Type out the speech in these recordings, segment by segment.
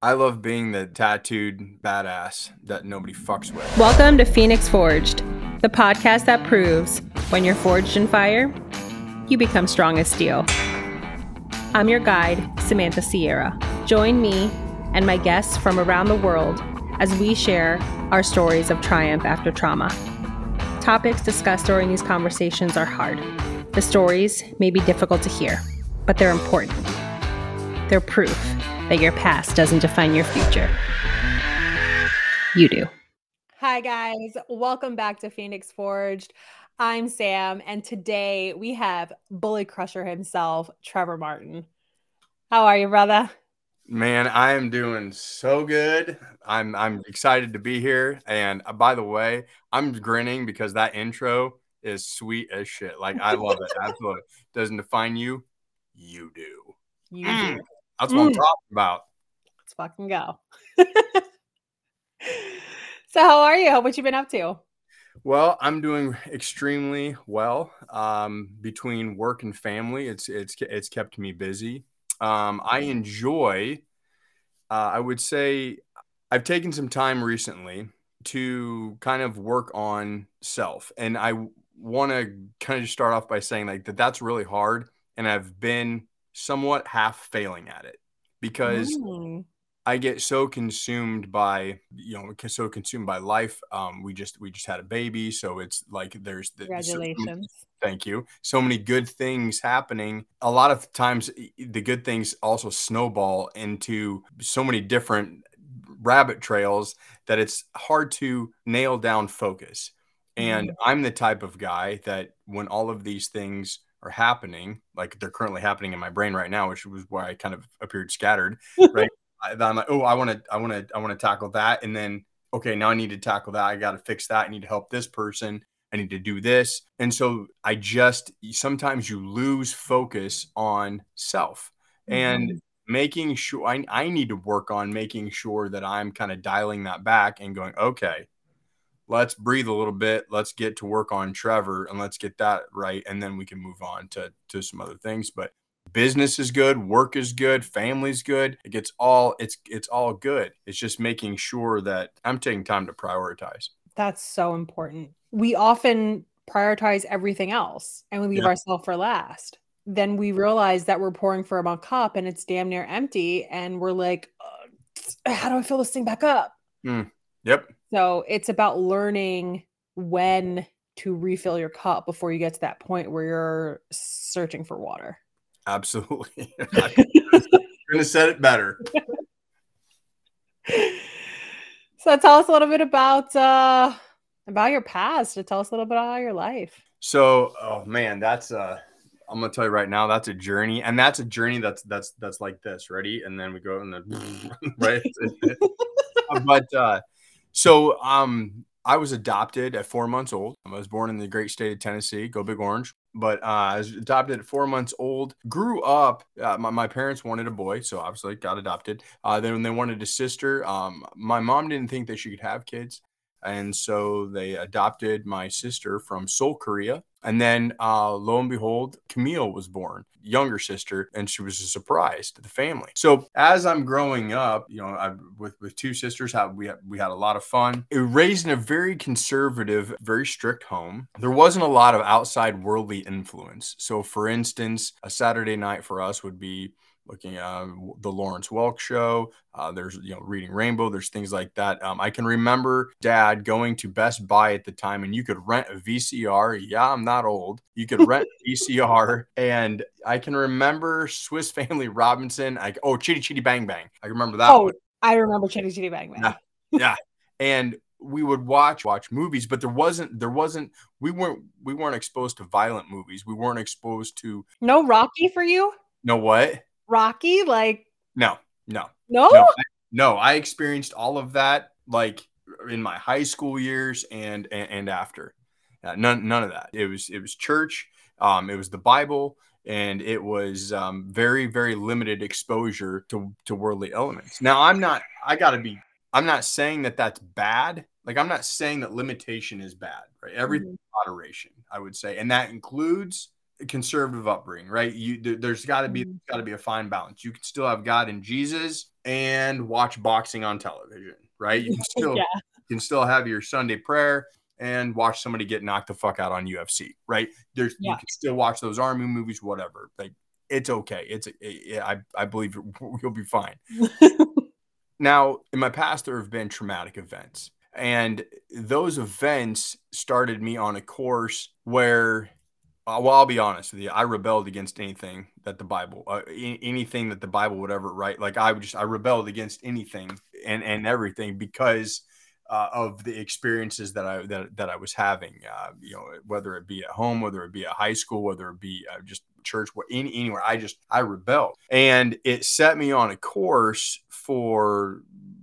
I love being the tattooed badass that nobody fucks with. Welcome to Phoenix Forged, the podcast that proves when you're forged in fire, you become strong as steel. I'm your guide, Samantha Sierra. Join me and my guests from around the world as we share our stories of triumph after trauma. Topics discussed during these conversations are hard. The stories may be difficult to hear, but they're important. They're proof that your past doesn't define your future. You do. Hi, guys. Welcome back to Phoenix Forged. I'm Sam, and today we have Bully Crusher himself, Trevor Martin. How are you, brother? Man, I am doing so good. I'm I'm excited to be here. And uh, by the way, I'm grinning because that intro is sweet as shit. Like I love it. Absolutely. Doesn't define you. You do. You mm. do. That's what mm. I'm talking about. Let's fucking go. so, how are you? What you been up to? Well, I'm doing extremely well. Um, between work and family, it's it's it's kept me busy. Um, I enjoy. Uh, I would say I've taken some time recently to kind of work on self, and I want to kind of just start off by saying like that that's really hard, and I've been somewhat half failing at it because mm. I get so consumed by you know so consumed by life. Um, we just we just had a baby, so it's like there's the, congratulations. So, thank you. So many good things happening. A lot of times, the good things also snowball into so many different rabbit trails that it's hard to nail down focus. And mm. I'm the type of guy that when all of these things are happening, like they're currently happening in my brain right now, which was why I kind of appeared scattered, right? I, am like, oh, I want to, I want to, I want to tackle that, and then okay, now I need to tackle that. I got to fix that. I need to help this person. I need to do this, and so I just sometimes you lose focus on self mm-hmm. and making sure I, I need to work on making sure that I'm kind of dialing that back and going, okay, let's breathe a little bit. Let's get to work on Trevor and let's get that right. And then we can move on to, to some other things. But business is good, work is good, family's good. It gets all it's it's all good. It's just making sure that I'm taking time to prioritize. That's so important. We often prioritize everything else and we leave yeah. ourselves for last. Then we realize that we're pouring from a cup and it's damn near empty. And we're like, how do I fill this thing back up? Mm. Yep. So it's about learning when to refill your cup before you get to that point where you're searching for water. Absolutely. To set it better. so tell us a little bit about uh about your past. To Tell us a little bit about your life. So, oh man, that's uh I'm gonna tell you right now, that's a journey, and that's a journey that's that's that's like this. Ready? And then we go and then right. but uh so um, I was adopted at four months old. I was born in the great state of Tennessee. Go Big Orange. But uh, I was adopted at four months old. Grew up. Uh, my, my, parents wanted a boy, so obviously got adopted. Uh, then they wanted a sister. Um, my mom didn't think that she could have kids, and so they adopted my sister from Seoul, Korea. And then, uh, lo and behold, Camille was born, younger sister, and she was a surprise to the family. So as I'm growing up, you know, I, with with two sisters, we had, we had a lot of fun. It raised in a very conservative, very strict home. There wasn't a lot of outside worldly influence. So, for instance, a Saturday night for us would be looking at the Lawrence Welk show. Uh, there's, you know, reading Rainbow. There's things like that. Um, I can remember dad going to Best Buy at the time and you could rent a VCR. Yeah, I'm not old. You could rent VCR. And I can remember Swiss Family Robinson. Like, oh, Chitty Chitty Bang Bang. I remember that. Oh, one. I remember Chitty Chitty Bang Bang. Yeah. yeah. and we would watch watch movies but there wasn't there wasn't we weren't we weren't exposed to violent movies we weren't exposed to no rocky for you no what Rocky? Like no, no, no, no. I, no, I experienced all of that like in my high school years and and, and after. Uh, none none of that. It was it was church. Um, it was the Bible, and it was um, very very limited exposure to to worldly elements. Now I'm not. I got to be. I'm not saying that that's bad. Like I'm not saying that limitation is bad. Right. Everything mm-hmm. moderation. I would say, and that includes conservative upbringing, right? You there, there's got to be Mhm. got to be a fine balance. You can still have God and Jesus and watch boxing on television, right? You can still Yeah. you can still have your Sunday prayer and watch somebody get knocked the fuck out on UFC, right? There's you can still watch those army movies, whatever. Like it's okay. It's it, I I believe you'll be fine. Now, in my past, there have been traumatic events, and those events started me on a course where, uh, well, I'll be honest with you, I rebelled against anything that the Bible, uh, anything that the Bible would ever write. Like I just, I rebelled against anything and and everything because uh, of the experiences that I that, that I was having. Uh, you know, whether it be at home, whether it be at high school, whether it be uh, just church, what any, anywhere. I just I rebelled, and it set me on a course for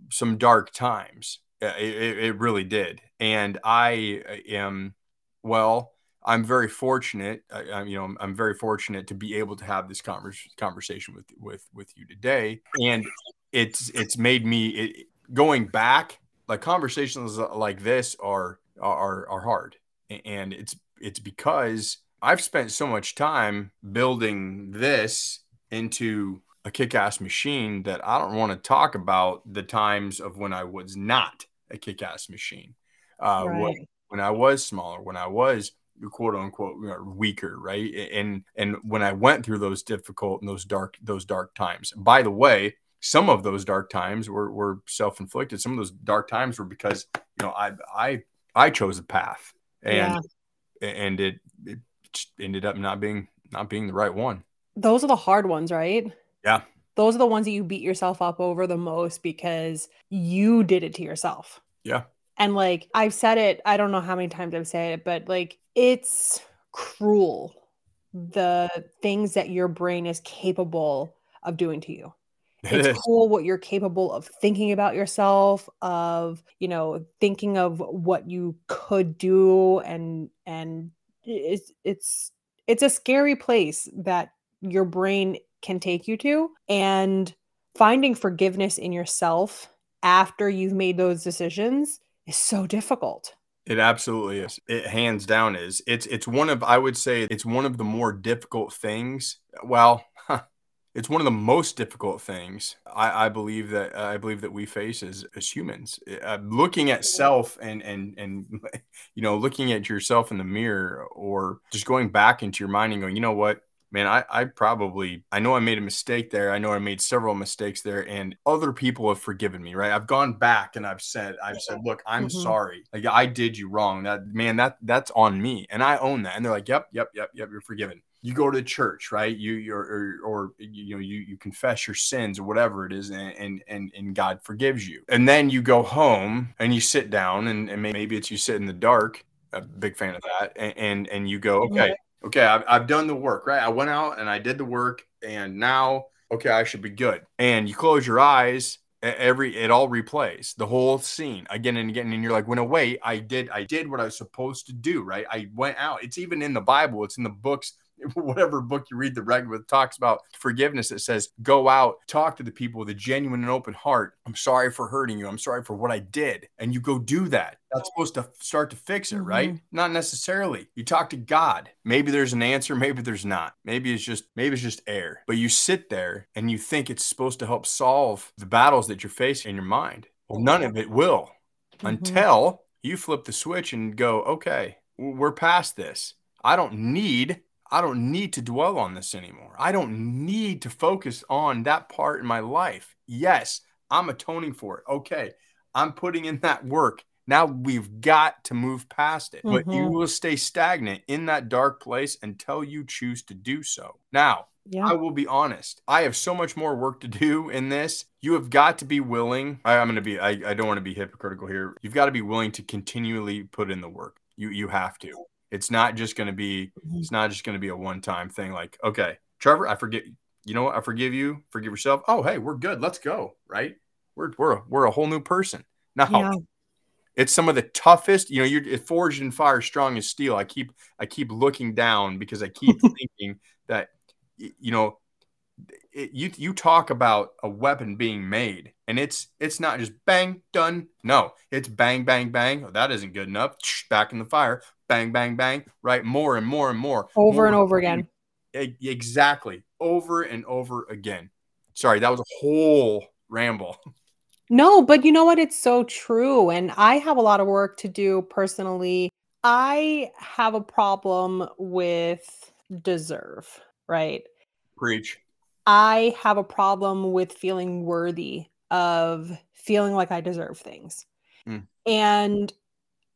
some dark times. Uh, It, it, it really did, and I am well. I'm very fortunate. I, I'm, you know, I'm, I'm very fortunate to be able to have this convers- conversation with with with you today, and it's it's made me it, going back. Like conversations like this are are are hard, and it's it's because I've spent so much time building this into a kick-ass machine that I don't want to talk about the times of when I was not a kick-ass machine. Uh, when, when I was smaller, when I was quote unquote weaker, right? And and when I went through those difficult and those dark those dark times. By the way, some of those dark times were, were self-inflicted. Some of those dark times were because you know I I I chose a path and Yeah. and it, it ended up not being not being the right one. Those are the hard ones, right? Yeah. Those are the ones that you beat yourself up over the most because you did it to yourself. Yeah. And like I've said it, I don't know how many times I've said it, but like it's cruel the things that your brain is capable of doing to you. It's cool what you're capable of thinking about yourself, of, you know, thinking of what you could do and and it's it's it's a scary place that your brain can take you to and finding forgiveness in yourself after you've made those decisions is so difficult. It absolutely is. It hands down is. It's it's one of I would say it's one of the more difficult things. Well, it's one of the most difficult things I, I believe that I believe that we face as as humans. Uh, looking at self and and and you know looking at yourself in the mirror or just going back into your mind and going, you know what, man, I, I probably, I know I made a mistake there. I know I made several mistakes there, and other people have forgiven me, right? I've gone back and I've said, I've said, look, I'm Mhm. sorry. Like I did you wrong. That man, that that's on me, and I own that. And they're like, yep, yep, yep, yep, you're forgiven. You go to church, right? You you're or, or you know you you confess your sins or whatever it is, and and and, and God forgives you. And then you go home and you sit down, and, and maybe it's you sit in the dark. A big fan of that, and and, and you go, okay, okay, I've, I've done the work, right? I went out and I did the work, and now, okay, I should be good. And you close your eyes, every it all replays the whole scene again and again, and you're like, when away, I did, I did what I was supposed to do, right? I went out. It's even in the Bible. It's in the books. Whatever book you read, the regular talks about forgiveness. It says, go out, talk to the people with a genuine and open heart. I'm sorry for hurting you. I'm sorry for what I did. And you go do that. That's supposed to start to fix it, right? Not necessarily. You talk to God. Maybe there's an answer, maybe there's not. Maybe it's just maybe it's just air. But you sit there and you think it's supposed to help solve the battles that you're facing in your mind. Well, none of it will Mhm. until you flip the switch and go, okay, we're past this. I don't need I don't need to dwell on this anymore. I don't need to focus on that part in my life. Yes, I'm atoning for it. Okay, I'm putting in that work. Now we've got to move past it. But you Mhm. will stay stagnant in that dark place until you choose to do so. Now, yeah. I will be honest. I have so much more work to do in this. You have got to be willing. I, am going to be. I, I don't want to be hypocritical here. You've got to be willing to continually put in the work. You you have to. It's not just going to be. Mhm. It's not just going to be a one time thing. Like, okay, Trevor, I forget. You know what? I forgive you. Forgive yourself. Oh, hey, we're good. Let's go. Right? We're we're a, we're a whole new person now. Yeah. It's some of the toughest. You know, you're forged in fire, strong as steel. I keep I keep looking down because I keep thinking that you know it, you you talk about a weapon being made and it's it's not just bang done no it's bang bang bang oh, that isn't good enough back in the fire bang, bang, bang, right? More and more and more. Over more and over again. E- Exactly. Over and over again. Sorry, that was a whole ramble. No, but you know what? It's so true. And I have a lot of work to do personally. I have a problem with deserve, right? Preach. I have a problem with feeling worthy of feeling like I deserve things. Mm. And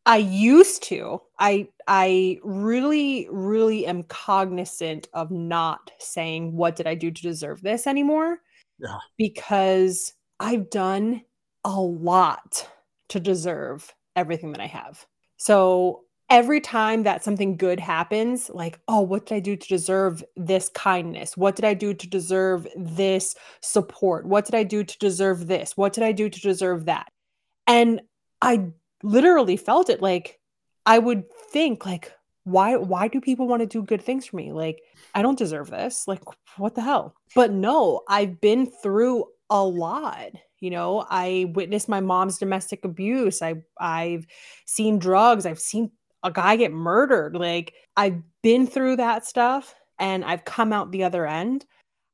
I used to. I I really really am cognizant of not saying what did I do to deserve this anymore. Yeah. Because I've done a lot to deserve everything that I have. So every time that something good happens, like, oh, what did I do to deserve this kindness? What did I do to deserve this support? What did I do to deserve this? What did I do to deserve that? And I literally felt it like I would think like why why do people want to do good things for me? Like I don't deserve this. Like what the hell? But no, I've been through a lot. You know, I witnessed my mom's domestic abuse. I I've seen drugs. I've seen a guy get murdered. Like I've been through that stuff and I've come out the other end.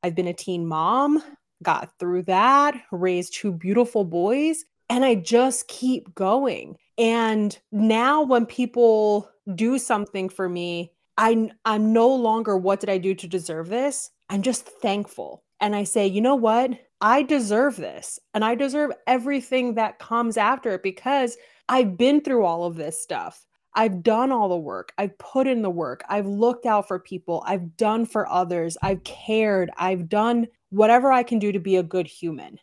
I've been a teen mom, got through that, raised two beautiful boys, and I just keep going. And now when people do something for me, I I'm no longer what did I do to deserve this? I'm just thankful. And I say, "You know what? I deserve this. And I deserve everything that comes after it because I've been through all of this stuff. I've done all the work. I've put in the work. I've looked out for people. I've done for others. I've cared. I've done whatever I can do to be a good human.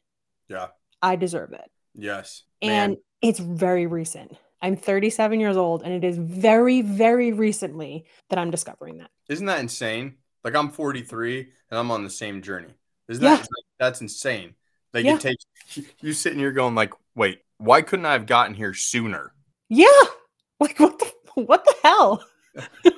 Yeah. I deserve it. Yes. And Man. it's very recent. I'm 37 years old, and it is very, very recently that I'm discovering that. Isn't that insane? Like I'm 43 and I'm on the same journey. Isn't Yeah. that that's insane? Like Yeah. it takes you sitting here going like, wait, why couldn't I have gotten here sooner? Yeah. Like what the what the hell?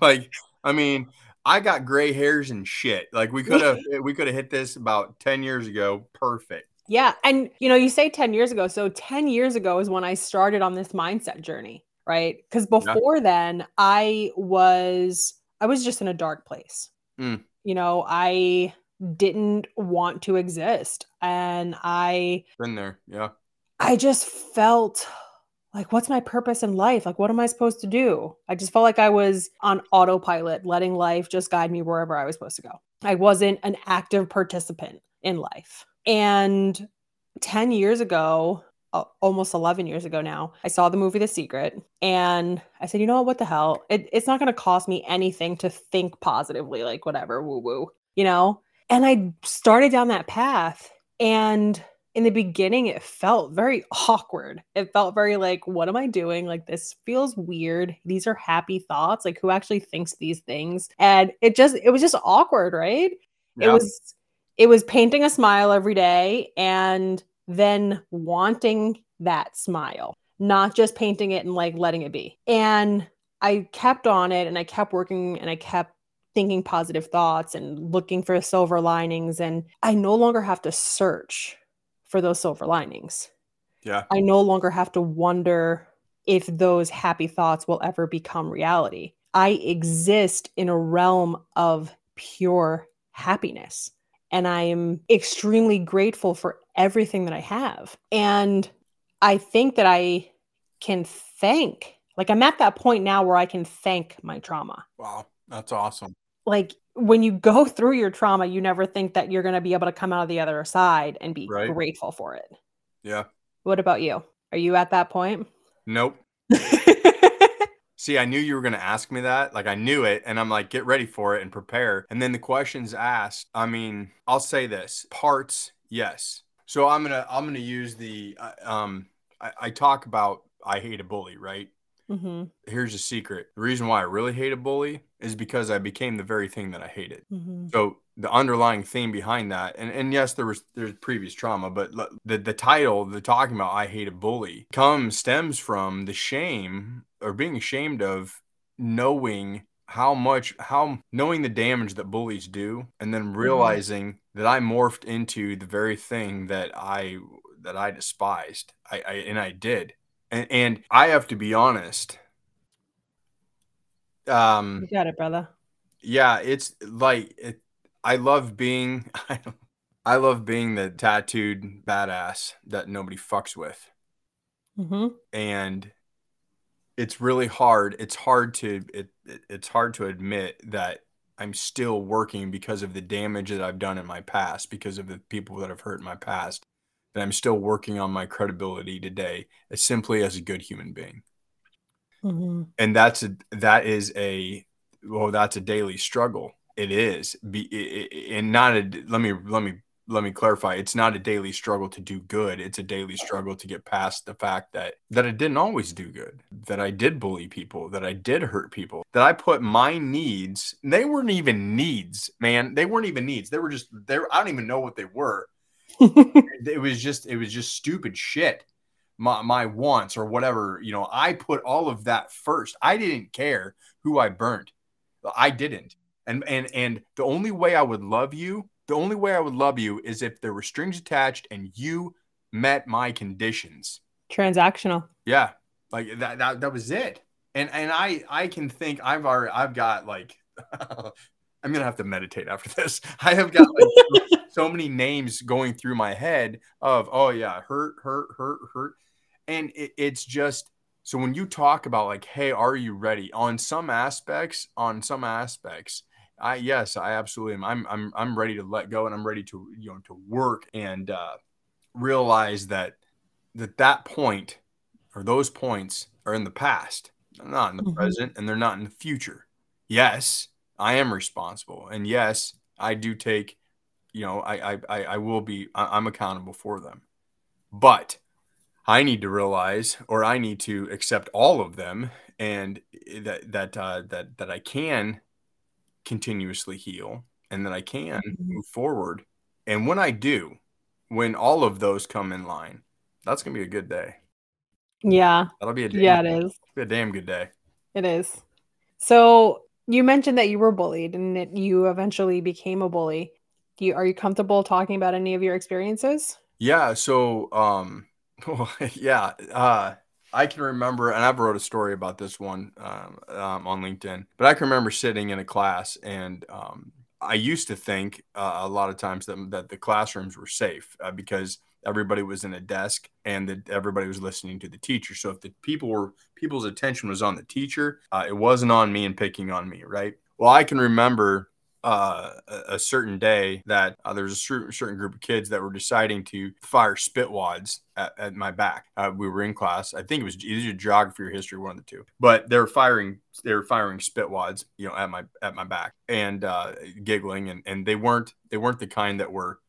Like, I mean, I got gray hairs and shit. Like we could have we could have hit this about 10 years ago. Perfect. Yeah. And you know, you say 10 years ago. So 10 years ago is when I started on this mindset journey, right? Because before then, I was I was just in a dark place. Mm. You know, I didn't want to exist. And I Been there. Yeah. I just felt like what's my purpose in life? Like what am I supposed to do? I just felt like I was on autopilot, letting life just guide me wherever I was supposed to go. I wasn't an active participant in life. And 10 years ago, almost 11 years ago now, I saw the movie The Secret and I said, you know what, what the hell? It, it's not going to cost me anything to think positively, like whatever, woo woo, you know? And I started down that path. And in the beginning, it felt very awkward. It felt very like, what am I doing? Like, this feels weird. These are happy thoughts. Like, who actually thinks these things? And it just, it was just awkward, right? Yeah. It was, it was painting a smile every day and then wanting that smile, not just painting it and like letting it be. And I kept on it and I kept working and I kept thinking positive thoughts and looking for silver linings. And I no longer have to search for those silver linings. Yeah. I no longer have to wonder if those happy thoughts will ever become reality. I exist in a realm of pure happiness. And I am extremely grateful for everything that I have. And I think that I can thank, like, I'm at that point now where I can thank my trauma. Wow. That's awesome. Like, when you go through your trauma, you never think that you're going to be able to come out of the other side and be Right. grateful for it. Yeah. What about you? Are you at that point? Nope. See, I knew you were going to ask me that. Like, I knew it. And I'm like, get ready for it and prepare. And then the questions asked, I mean, I'll say this parts, yes. So I'm going to, I'm going to use the, uh, um, I, I talk about, I hate a bully, right? hmm Here's a secret. The reason why I really hate a bully is because I became the very thing that I hated. hmm So the underlying theme behind that, and, and yes, there was there's previous trauma, but the the title, the talking about I hate a bully, comes stems from the shame or being ashamed of knowing how much how knowing the damage that bullies do, and then realizing that I morphed into the very thing that I that I despised. I, I and I did, and, and I have to be honest. Um, You got it, brother. yeah, it's like it, I love being I love being the tattooed badass that nobody fucks with. Mm-hmm. and it's really hard it's hard to it, it- it's hard to admit that i'm still working because of the damage that i've done in my past because of the people that have hurt in my past that i'm still working on my credibility today as simply as a good human being Mm-hmm. and that's a that is a well that's a daily struggle it is. Be and not a let me let me let me clarify. It's not a daily struggle to do good. It's a daily struggle to get past the fact that that i didn't always do good that i did bully people that i did hurt people that i put my needs they weren't even needs man. They weren't even needs. They were just there. i don't even know what they were. It was just it was just stupid shit. My my wants or whatever you know i put all of that first. I didn't care who i burnt. I didn't and and and the only way i would love you the only way i would love you is if there were strings attached and you met my conditions. Transactional. yeah. Like that that, that was it. And and i i can think i've already i've got like i'm gonna have to meditate after this. I have got like so many names going through my head of oh yeah hurt hurt hurt hurt. And it, it's just so when you talk about like hey are you ready? On some aspects on some aspects i yes i absolutely am. I'm i'm, I'm ready to let go and i'm ready to you know to work and uh realize that that that point or those points are in the past. They're not in the Mhm. present and they're not in the future. Yes i am responsible and yes i do take you know i i i, I will be I, i'm accountable for them. But i need to realize or i need to accept all of them and that that uh, that that i can continuously heal and that i can Mhm. move forward and when i do when all of those come in line that's gonna be a good day Yeah. that'll be a damn, Yeah, it is. a damn good day It is. So you mentioned that you were bullied and that you eventually became a bully. Do you, are you comfortable talking about any of your experiences? Yeah, so um yeah, uh I can remember and I've wrote a story about this one um, um on LinkedIn. But I can remember sitting in a class and um I used to think uh, a lot of times that that the classrooms were safe uh, because everybody was in a desk and that everybody was listening to the teacher. So if the people were people's attention was on the teacher, uh, it wasn't on me and picking on me, right? Well, I can remember uh, a, certain day that uh, there was a certain, certain group of kids that were deciding to fire spit wads at, at my back. Uh, we were in class. I think it was either geography or history, one of the two. But they were firing, they were firing spit wads, you know, at my at my back and uh, giggling, and and they weren't they weren't the kind that were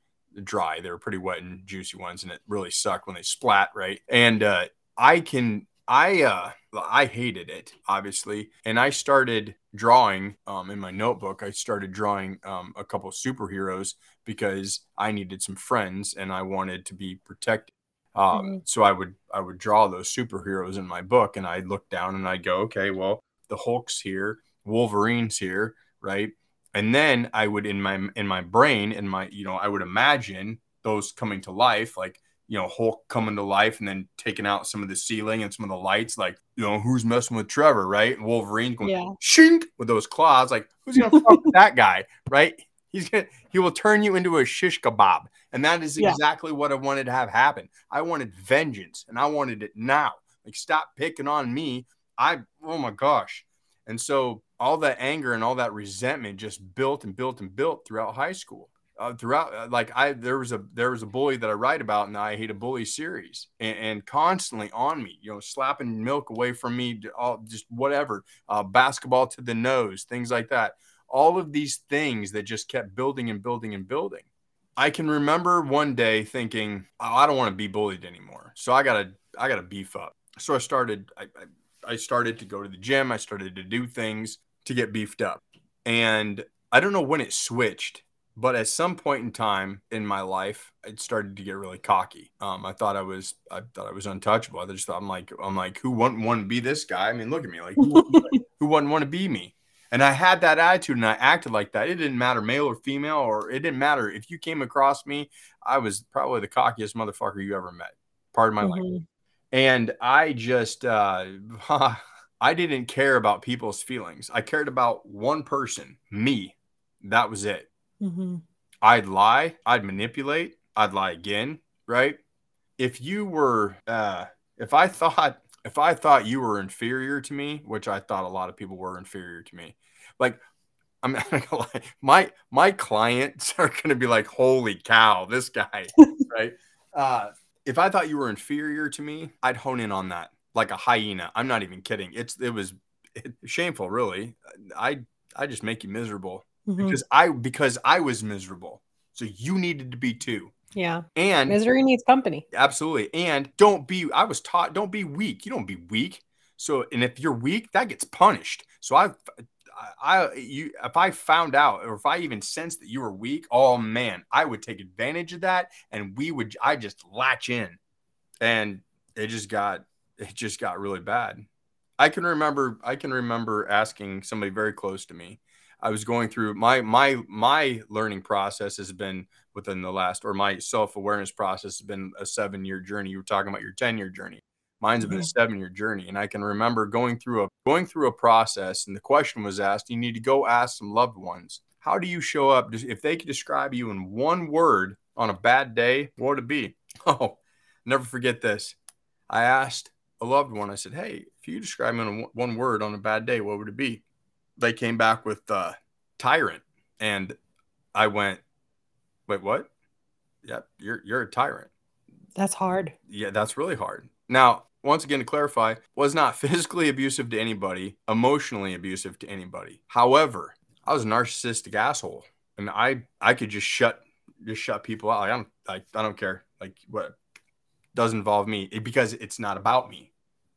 dry. They were pretty wet and juicy ones, and it really sucked when they splat, right? And uh, I can I uh I hated it obviously and I started drawing um in my notebook I started drawing um a couple superheroes because I needed some friends and I wanted to be protected um Mhm. so I would I would draw those superheroes in my book and I'd look down and I'd go okay well the Hulk's here Wolverine's here right and then I would in my in my brain in my you know I would imagine those coming to life like you know, Hulk coming to life and then taking out some of the ceiling and some of the lights, like, you know, who's messing with Trevor, right? And Wolverine going Yeah. shink with those claws, like, who's gonna fuck with that guy, right? He's gonna he will turn you into a shish kebab. And that is Yeah. exactly what I wanted to have happen. I wanted vengeance and I wanted it now. Like, stop picking on me. I oh my gosh. And so all that anger and all that resentment just built and built and built throughout high school uh, throughout uh, like i there was a there was a bully that i write about in the i hate a bully series and, and constantly on me you know slapping milk away from me all just whatever uh, basketball to the nose things like that. All of these things that just kept building and building and building. I can remember one day thinking oh, i don't want to be bullied anymore. So i gotta i gotta beef up. So i started I, I, I started to go to the gym i started to do things to get beefed up. And i don't know when it switched but at some point in time in my life, it started to get really cocky. Um, I thought I was, I thought I was untouchable. I just thought I'm like, I'm like, who wouldn't want to be this guy? I mean, look at me, like, who, wouldn't- who wouldn't want to be me? And I had that attitude, and I acted like that. It didn't matter male or female, or it didn't matter if you came across me. I was probably the cockiest motherfucker you ever met. Part of my life Mhm. and I just uh, I didn't care about people's feelings. I cared about one person, me. That was it. Mm-hmm. I'd lie, I'd manipulate, I'd lie again, right? If you were uh if I thought if I thought you were inferior to me, which I thought a lot of people were inferior to me, like I'm not gonna lie, my my clients are gonna be like, holy cow, this guy, right? Uh if I thought you were inferior to me, I'd hone in on that like a hyena. I'm not even kidding. It's it was it, shameful, really. I I just make you miserable Mm-hmm. because I because I was miserable. So you needed to be too. Yeah. And Misery needs company. absolutely. And don't be I was taught don't be weak. You don't be weak. So and if you're weak, that gets punished. So I I you if I found out or if I even sensed that you were weak, oh man, I would take advantage of that and we would I just latch in. And it just got it just got really bad. I can remember I can remember asking somebody very close to me. I was going through my my my learning process has been within the last or my self-awareness process has been a 7-year journey. You were talking about your 10-year journey. Mine's been a mm-hmm. 7-year journey and I can remember going through a going through a process and the question was asked, you need to go ask some loved ones. How do you show up if they could describe you in one word on a bad day, what would it be? Oh, never forget this. I asked a loved one, I said, Hey, if you describe me in one word on a bad day, what would it be? They came back with uh, tyrant. And I went, Wait, what? Yeah, you're you're a tyrant. That's hard. Yeah, that's really hard. Now, once again, to clarify, was not physically abusive to anybody, emotionally abusive to anybody. However, I was a narcissistic asshole, and I I could just shut just shut people out. Like, I don't like I don't care. Like what doesn't involve me because it's not about me.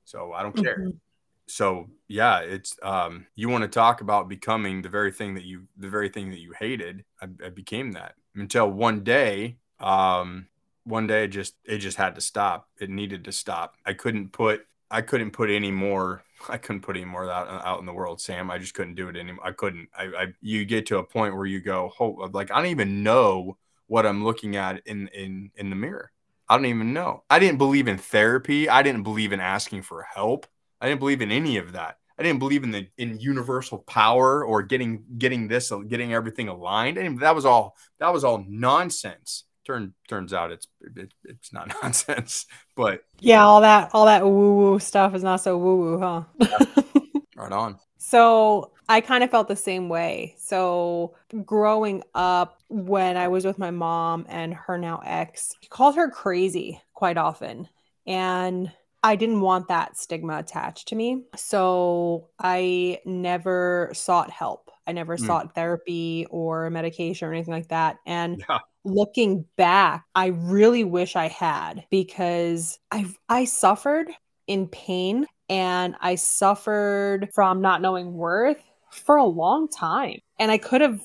So I don't care. Mhm. So yeah, it's um you want to talk about becoming the very thing that you the very thing that you hated. I, I became that until one day um one day it just it just had to stop. It needed to stop. I couldn't put I couldn't put any more. I couldn't put any more of that out in the world, Sam. I just couldn't do it anymore. I couldn't. I, I you get to a point where you go, oh, like I don't even know what I'm looking at in in in the mirror. I don't even know. I didn't believe in therapy. I didn't believe in asking for help. I didn't believe in any of that. I didn't believe in the in universal power or getting getting this getting everything aligned. And that was all that was all nonsense. Turn turns out it's it, it's not nonsense, but Yeah, all that all that woo woo stuff is not so woo woo, huh? right on. So I kind of felt the same way. So growing up, when I was with my mom and her now ex, he called her crazy quite often. And I didn't want that stigma attached to me. So I never sought help. I never Mm. sought therapy or medication or anything like that. And Yeah. looking back, I really wish I had because I I suffered in pain and I suffered from not knowing worth for a long time. And I could have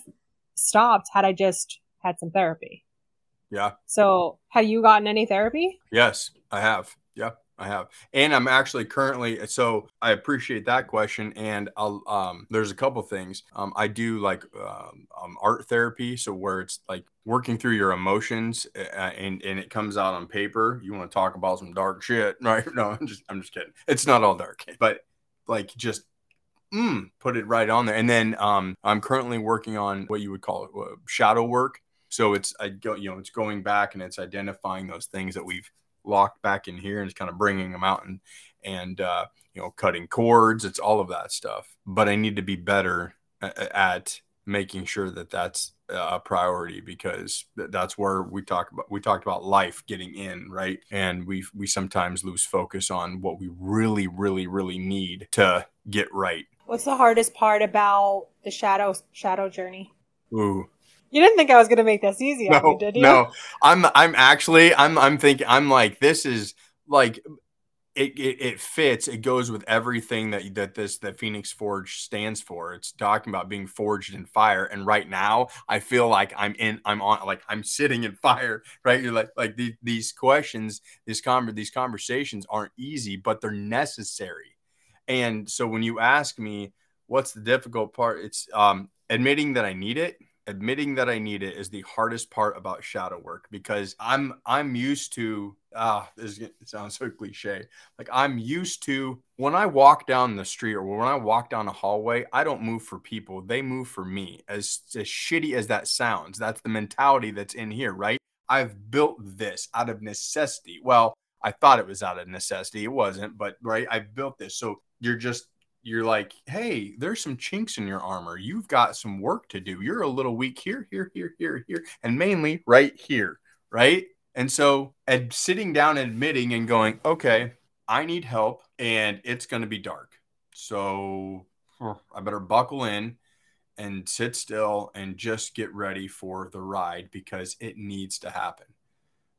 stopped had I just had some therapy. Yeah. So, have you gotten any therapy? Yes, I have. Yeah, I have. And I'm actually currently so I appreciate that question. And I'll um there's a couple things. Um I do like um, um art therapy, so where it's like working through your emotions uh, and and it comes out on paper. You want to talk about some dark shit, right? No, I'm just I'm just kidding. It's not all dark, but like just mm, put it right on there. And then um I'm currently working on what you would call uh, shadow work. So it's I go you know it's going back and it's identifying those things that we've locked back in here and it's kind of bringing them out and and uh, you know cutting cords. It's all of that stuff. But I need to be better at making sure that that's a priority because that's where we talk about we talked about life getting in right and we we sometimes lose focus on what we really really really need to get right What's the hardest part about the shadow shadow journey? ooh You didn't think I was going to make this easy no, you, did you? no. I'm I'm actually I'm I'm thinking I'm like this is like it, it it fits. It goes with everything that that this that Phoenix Forged stands for. It's talking about being forged in fire. And right now, I feel like I'm in I'm on like I'm sitting in fire. Right? You're like like these these questions, these con these conversations aren't easy, but they're necessary. And so when you ask me what's the difficult part, it's um admitting that I need it admitting that I need it is the hardest part about shadow work because I'm I'm used to ah this sounds so cliche. Like I'm used to when I walk down the street or when I walk down a hallway, I don't move for people. They move for me. As as shitty as that sounds, that's the mentality that's in here, right? I've built this out of necessity. Well, I thought it was out of necessity. It wasn't, but right, I built this. So you're just you're like, hey, there's some chinks in your armor. You've got some work to do. You're a little weak here, here, here, here, here, and mainly right here, right? And so, and sitting down, admitting, and going, okay, I need help, and it's going to be dark. So I better buckle in and sit still and just get ready for the ride because it needs to happen.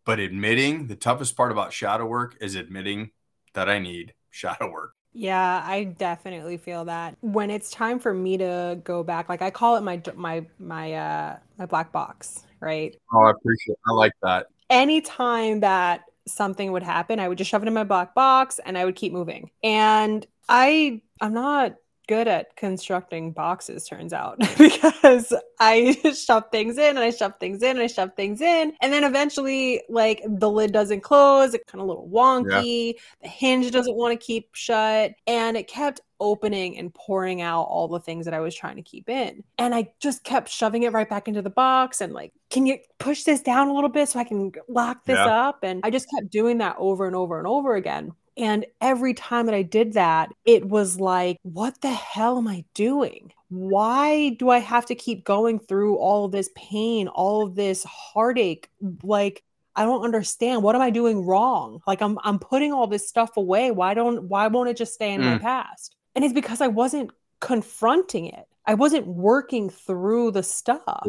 But admitting the toughest part about shadow work is admitting that I need shadow work. Yeah, I definitely feel that. When it's time for me to go back, like I call it my my my uh my black box, right? Oh, I appreciate. It. I like that. Anytime that something would happen, I would just shove it in my black box and I would keep moving. And I I'm not good at constructing boxes turns out because i shove things in and i shove things in and i shove things in. And then eventually like the lid doesn't close. It's kind of a little wonky. Yeah. the hinge doesn't want to keep shut. And it kept opening and pouring out all the things that i was trying to keep in. And i just kept shoving it right back into the box and like can you push this down a little bit so i can lock this yeah. up? And i just kept doing that over and over and over again and every time that I did that, it was like, what the hell am I doing? Why do I have to keep going through all of this pain, all of this heartache? Like, I don't understand. What am I doing wrong? Like I'm I'm putting all this stuff away. Why don't why won't it just stay in mm. my past? And it's because I wasn't confronting it. I wasn't working through the stuff.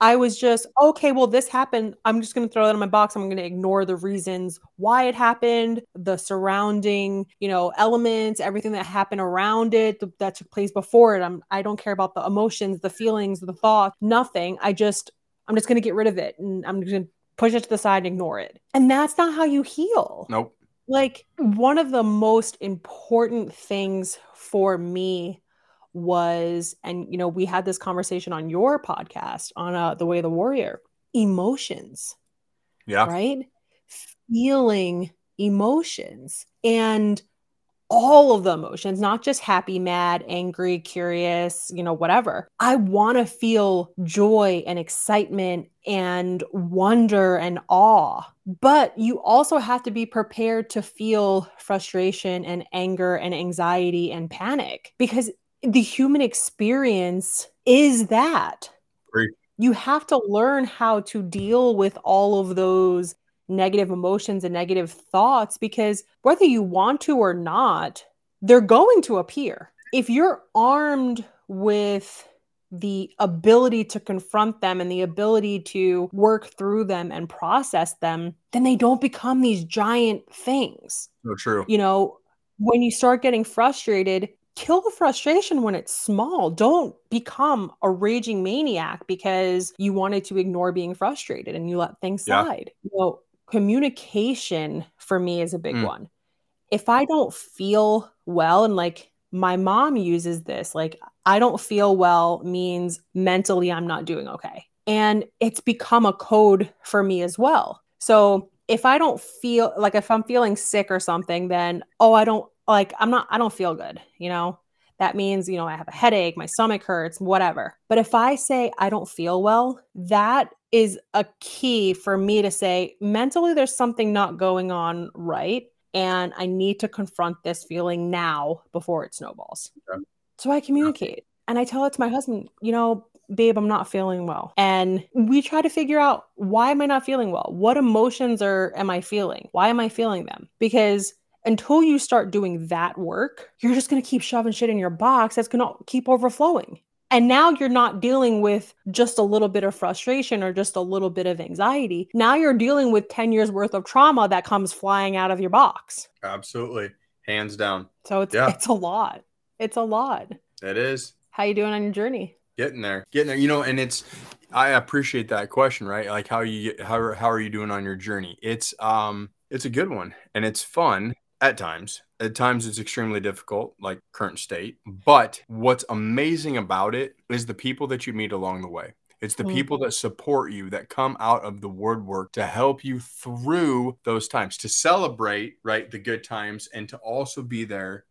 I was just, okay, well, this happened. I'm just going to throw that in my box. I'm going to ignore the reasons why it happened, the surrounding, you know, elements, everything that happened around it that took place before it. I'm, I don't care about the emotions, the feelings, the thoughts, nothing. I just, I'm just going to get rid of it and I'm going to push it to the side and ignore it. And that's not how you heal. Nope. Like, one of the most important things for me was and you know we had this conversation on your podcast on uh, the way of the warrior emotions yeah. right? Feeling emotions and all of the emotions not just happy mad angry curious you know whatever. I want to feel joy and excitement and wonder and awe but you also have to be prepared to feel frustration and anger and anxiety and panic because the human experience is that. Great. You have to learn how to deal with all of those negative emotions and negative thoughts because whether you want to or not, they're going to appear. If you're armed with the ability to confront them and the ability to work through them and process them, then they don't become these giant things. So true. You know, when you start getting frustrated, kill the frustration when it's small. Don't become a raging maniac because you wanted to ignore being frustrated and you let things yeah. slide. You know, communication for me is a big mm. one. If I don't feel well and like my mom uses this, like I don't feel well means mentally I'm not doing okay. And it's become a code for me as well. So if I don't feel like if I'm feeling sick or something, then oh, I don't like I'm not I don't feel good, you know? That means, you know, I have a headache, my stomach hurts, whatever. But if I say I don't feel well, that is a key for me to say mentally there's something not going on right and I need to confront this feeling now before it snowballs. Okay. So I communicate and I tell it to my husband, you know, babe, I'm not feeling well. And we try to figure out why am I not feeling well? What emotions are am I feeling? Why am I feeling them? Because until you start doing that work, you're just going to keep shoving shit in your box that's going to keep overflowing. And now you're not dealing with just a little bit of frustration or just a little bit of anxiety. Now you're dealing with 10 years worth of trauma that comes flying out of your box. Absolutely. Hands down. So it's yeah. it's a lot. It's a lot. It is. How you doing on your journey? Getting there. Getting there. You know, and it's I appreciate that question, right? Like how you how how are you doing on your journey? It's um it's a good one and it's fun at times. At times, it's extremely difficult, like current state. But what's amazing about it is the people that you meet along the way. It's the Mhm. people that support you that come out of the woodwork to help you through those times, to celebrate, right, the good times and to also be there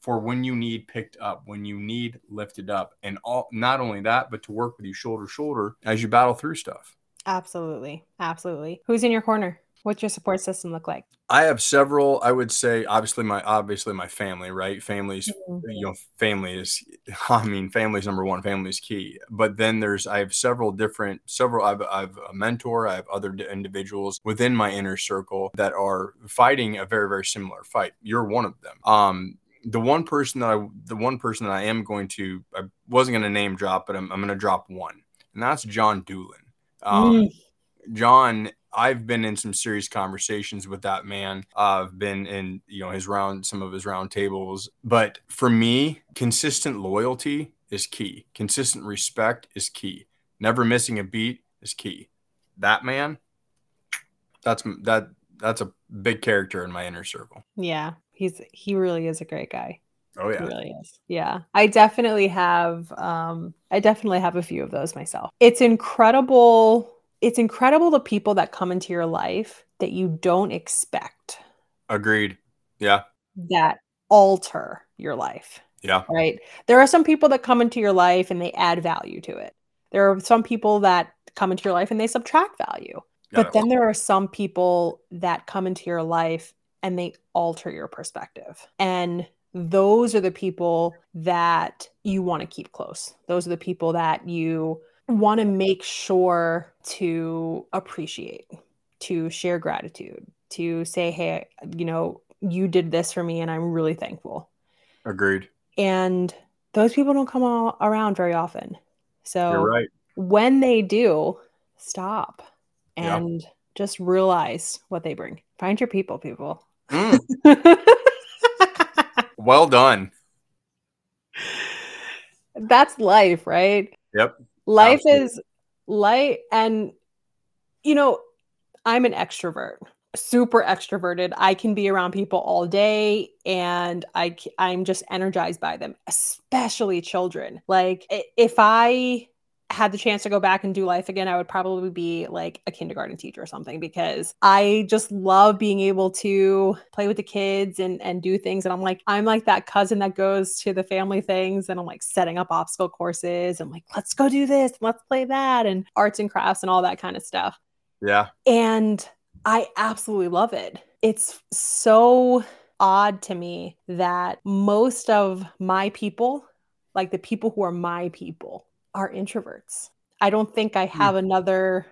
for when you need picked up, when you need lifted up. And all not only that, but to work with you shoulder to shoulder as you battle through stuff. Absolutely. Absolutely. Who's in your corner? What's your support system look like? I have several. I would say, obviously, my obviously my family, right? Families, you know, family is. I mean, family's number one. Family is key. But then there's, I have several different, several. I've, I've a mentor. I have other individuals within my inner circle that are fighting a very, very similar fight. You're one of them. Um, the one person that I, the one person that I am going to, I wasn't going to name drop, but I'm, I'm going to drop one, and that's John Doolin. Um, Mm. John, I've been in some serious conversations with that man. I've been in, you know, his round, some of his round tables. But for me, consistent loyalty is key. Consistent respect is key. Never missing a beat is key. That man, that's that that's a big character in my inner circle. Yeah. He's he really is a great guy. Oh He yeah. really is. Yeah. I definitely have um I definitely have a few of those myself. It's incredible it's incredible the people that come into your life that you don't expect Agreed. Yeah. that alter your life, Yeah. right? There are some people that come into your life and they add value to it. There are some people that come into your life and they subtract value. Got But it. then there are some people that come into your life and they alter your perspective. And those are the people that you want to keep close. Those are the people that you want to make sure to appreciate, to share gratitude, to say, hey, you know, you did this for me and I'm really thankful. Agreed. And those people don't come all around very often. So You're right. when they do, stop Yeah. and just realize what they bring. Find your people, people. Mm, well done. That's life, right? Yep. Life Absolutely. is light. And, you know, I'm an extrovert, super extroverted. I can be around people all day and I, I'm just energized by them, especially children. Like, if I had the chance to go back and do life again, I would probably be like a kindergarten teacher or something because I just love being able to play with the kids and and do things. And I'm like, I'm like that cousin that goes to the family things and I'm like setting up obstacle courses and like, let's go do this, let's play that, and arts and crafts and all that kind of stuff. Yeah. And I absolutely love it. It's so odd to me that most of my people, like the people who are my people, are introverts. I don't think I hmm. have another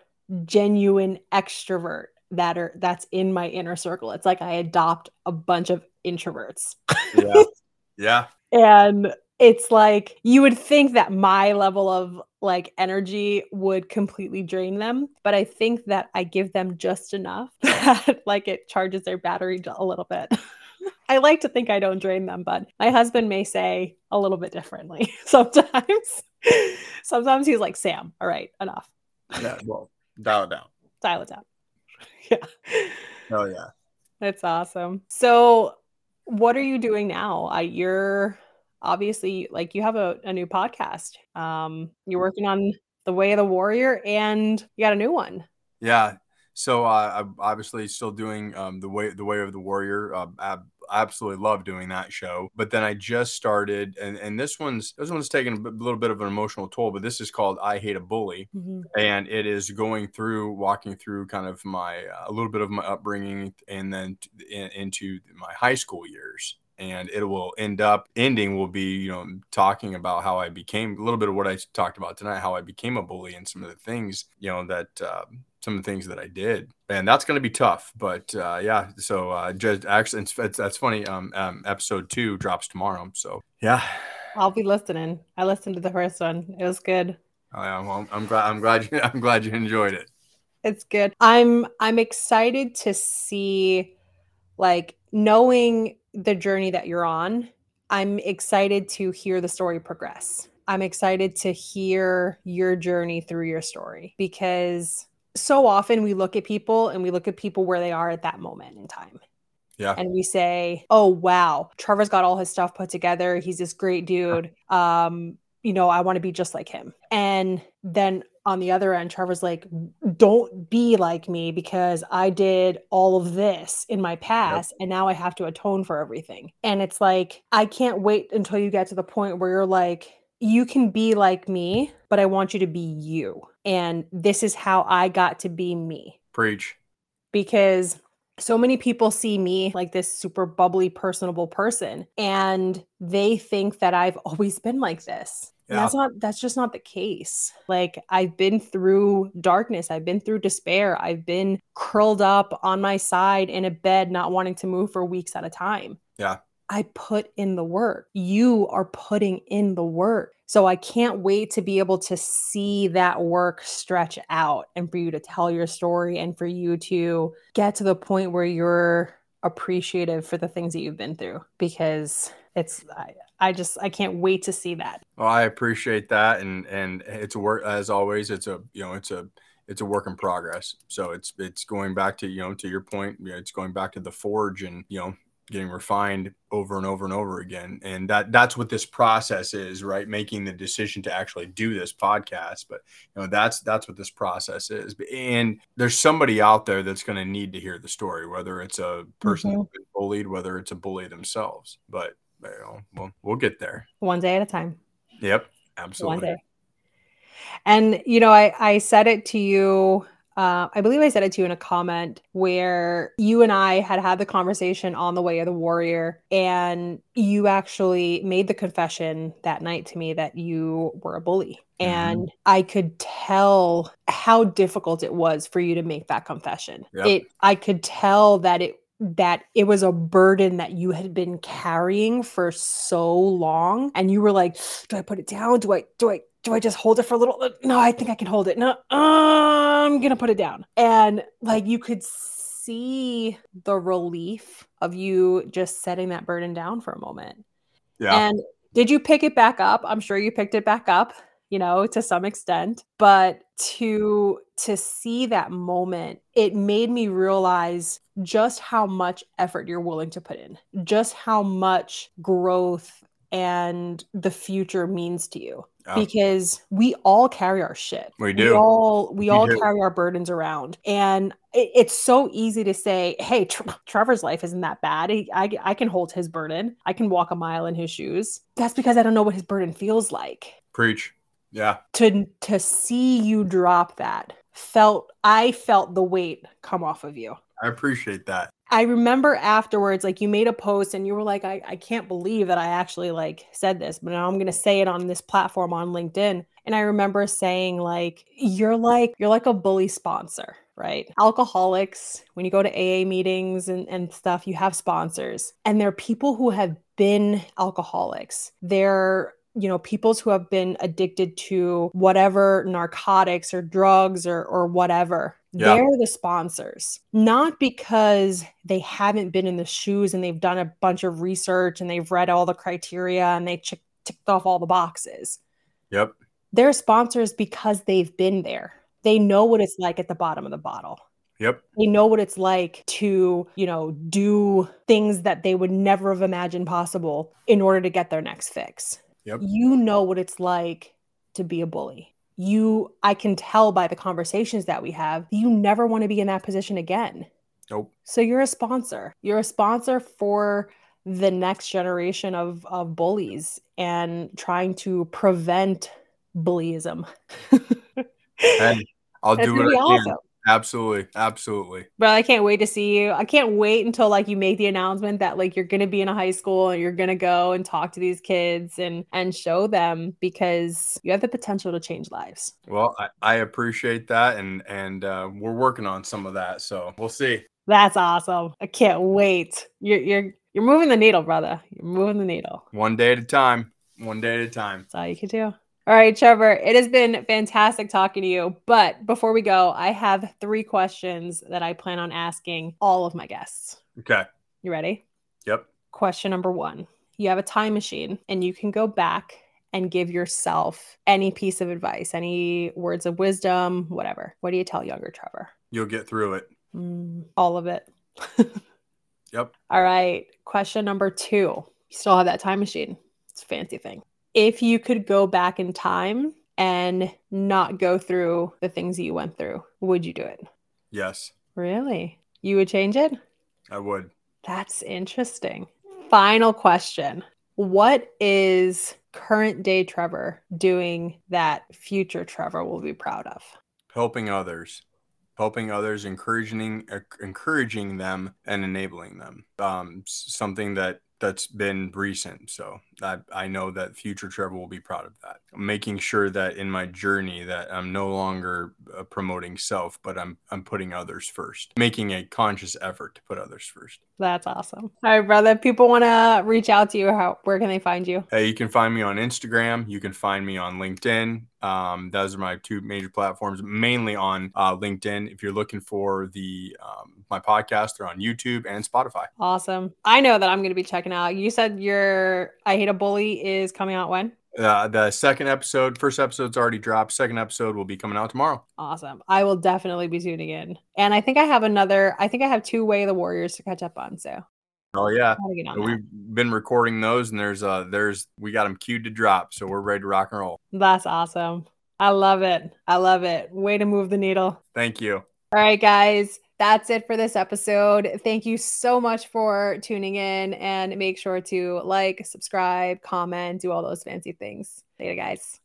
genuine extrovert that are that's in my inner circle. It's like I adopt a bunch of introverts. Yeah. yeah. And it's like you would think that my level of like energy would completely drain them, but I think that I give them just enough that like it charges their battery a little bit. I like to think I don't drain them, but my husband may say a little bit differently sometimes. sometimes he's like, Sam, all right, enough. Yeah. Well, dial it down. Dial it down. Yeah. Oh yeah. That's awesome. So, what are you doing now? I, you're obviously like you have a, a new podcast. Um, you're working on the Way of the Warrior, and you got a new one. Yeah. So uh, I'm obviously still doing um, the way the way of the warrior. Uh, absolutely love doing that show. But then I just started, and and this one's this one's taking a little bit of an emotional toll. But this is called I Hate a Bully, and it is going through walking through kind of my uh, a little bit of my upbringing, and then t- in, into my high school years. And it will end up ending will be you know talking about how I became a little bit of what I talked about tonight, how I became a bully, and some of the things you know that. Um, some of the things that I did, and that's going to be tough. But uh, yeah, so uh, just actually, it's, it's, that's funny. Um, um, episode two drops tomorrow, so yeah. I'll be listening. I listened to the first one. It was good. Oh, yeah, well, I'm glad. I'm glad you. I'm glad you enjoyed it. It's good. I'm I'm excited to see like knowing the journey that you're on. I'm excited to hear the story progress. I'm excited to hear your journey through your story because so often we look at people and we look at people where they are at that moment in time. Yeah. And we say, "Oh wow, Trevor's got all his stuff put together. He's this great dude. Um, you know, I want to be just like him." And then on the other end, Trevor's like, don't be like me because I did all of this in my past yep. and now I have to atone for everything. And it's like, I can't wait until you get to the point where you're like, you can be like me, but I want you to be you. And this is how I got to be me. Preach. Because so many people see me like this super bubbly, personable person, and they think that I've always been like this. Yeah. That's not that's just not the case. Like I've been through darkness, I've been through despair, I've been curled up on my side in a bed not wanting to move for weeks at a time. Yeah. I put in the work. You are putting in the work. So I can't wait to be able to see that work stretch out and for you to tell your story and for you to get to the point where you're appreciative for the things that you've been through because it's I, I just I can't wait to see that. Well, I appreciate that and and it's a work as always it's a you know it's a it's a work in progress. So it's it's going back to you know to your point, you know, it's going back to the forge and you know getting refined over and over and over again. And that that's what this process is right? Making the decision to actually do this podcast. But you know that's that's what this process is. And there's somebody out there that's going to need to hear the story whether it's a person mm-hmm. that's been bullied whether it's a bully themselves. But you know we'll, we'll get there. One day at a time. Yep absolutely. one day. And you know i i said it to you uh, I believe I said it to you in a comment where you and I had had the conversation on the way of the warrior, and you actually made the confession that night to me that you were a bully. Mm-hmm. And I could tell how difficult it was for you to make that confession. Yep. It, I could tell that it that it was a burden that you had been carrying for so long and you were like do i put it down do i do i do I just hold it for a little? No, I think I can hold it. No, I'm gonna put it down. And like you could see the relief of you just setting that burden down for a moment. Yeah. And did you pick it back up? I'm sure you picked it back up, you know, to some extent. But to to see that moment, it made me realize just how much effort you're willing to put in, just how much growth and the future means to you because we all carry our shit. We do. We all we, we all do. carry our burdens around, and it, it's so easy to say, "Hey, Tr- Trevor's life isn't that bad. He, I I can hold his burden. I can walk a mile in his shoes." That's because I don't know what his burden feels like. Preach. Yeah. To to see you drop that felt I felt the weight come off of you. I appreciate that. I remember afterwards, like you made a post and you were like, I, I can't believe that I actually like said this, but now I'm gonna say it on this platform on LinkedIn. And I remember saying, like, you're like, you're like a bully sponsor, right? Alcoholics, when you go to AA meetings and, and stuff, you have sponsors. And they're people who have been alcoholics. They're you know peoples who have been addicted to whatever narcotics or drugs or or whatever yeah. They're the sponsors, not because they haven't been in the shoes and they've done a bunch of research and they've read all the criteria and they ch- ticked off all the boxes. Yep. They're sponsors because they've been there. They know what it's like at the bottom of the bottle. Yep. They know what it's like to, you know, do things that they would never have imagined possible in order to get their next fix. Yep. You know what it's like to be a bully you i can tell by the conversations that we have you never want to be in that position again. Nope. So you're a sponsor. You're a sponsor for the next generation of of bullies and trying to prevent bullyism. And i'll do it awesome. Absolutely. Absolutely. But I can't wait to see you. I can't wait until like you make the announcement that like you're going to be in a high school and you're going to go and talk to these kids and and show them because you have the potential to change lives. Well, I, I appreciate that and and uh, we're working on some of that. So, we'll see. That's awesome. I can't wait. You're you're you're moving the needle, brother. You're moving the needle. One day at a time. One day at a time. That's all you can do. All right, Trevor, it has been fantastic talking to you. But before we go, I have three questions that I plan on asking all of my guests. Okay. You ready? Yep. Question number one You have a time machine and you can go back and give yourself any piece of advice, any words of wisdom, whatever. What do you tell younger Trevor? You'll get through it. Mm, all of it. yep. All right. Question number two. You still have that time machine. It's a fancy thing if you could go back in time and not go through the things that you went through, would you do it? Yes, Really? You would change it? I would. That's interesting. Final question. What is current day Trevor doing that future Trevor will be proud of? Helping others, helping others, encouraging encouraging them, and enabling them. Um, something that that's been recent. So I, I know that future Trevor will be proud of that. Making sure that in my journey that I'm no longer uh, promoting self, but I'm I'm putting others first. Making a conscious effort to put others first. That's awesome. All right, brother. People want to reach out to you, how where can they find you? Hey, you can find me on Instagram. You can find me on LinkedIn. Um, those are my two major platforms, mainly on uh, LinkedIn. If you're looking for the um, my podcast, they're on YouTube and Spotify. Awesome. I know that I'm going to be checking out. You said your I Hate a Bully is coming out when? Uh, the second episode, first episode's already dropped. Second episode will be coming out tomorrow. Awesome. I will definitely be tuning in. And I think I have another, I think I have two Way of the Warriors to catch up on. So Oh yeah, that. we've been recording those, and there's uh there's we got them queued to drop, so we're ready to rock and roll. That's awesome. I love it. I love it. Way to move the needle. Thank you. All right, guys. That's it for this episode. Thank you so much for tuning in and make sure to like, subscribe, comment, do all those fancy things. Later, guys.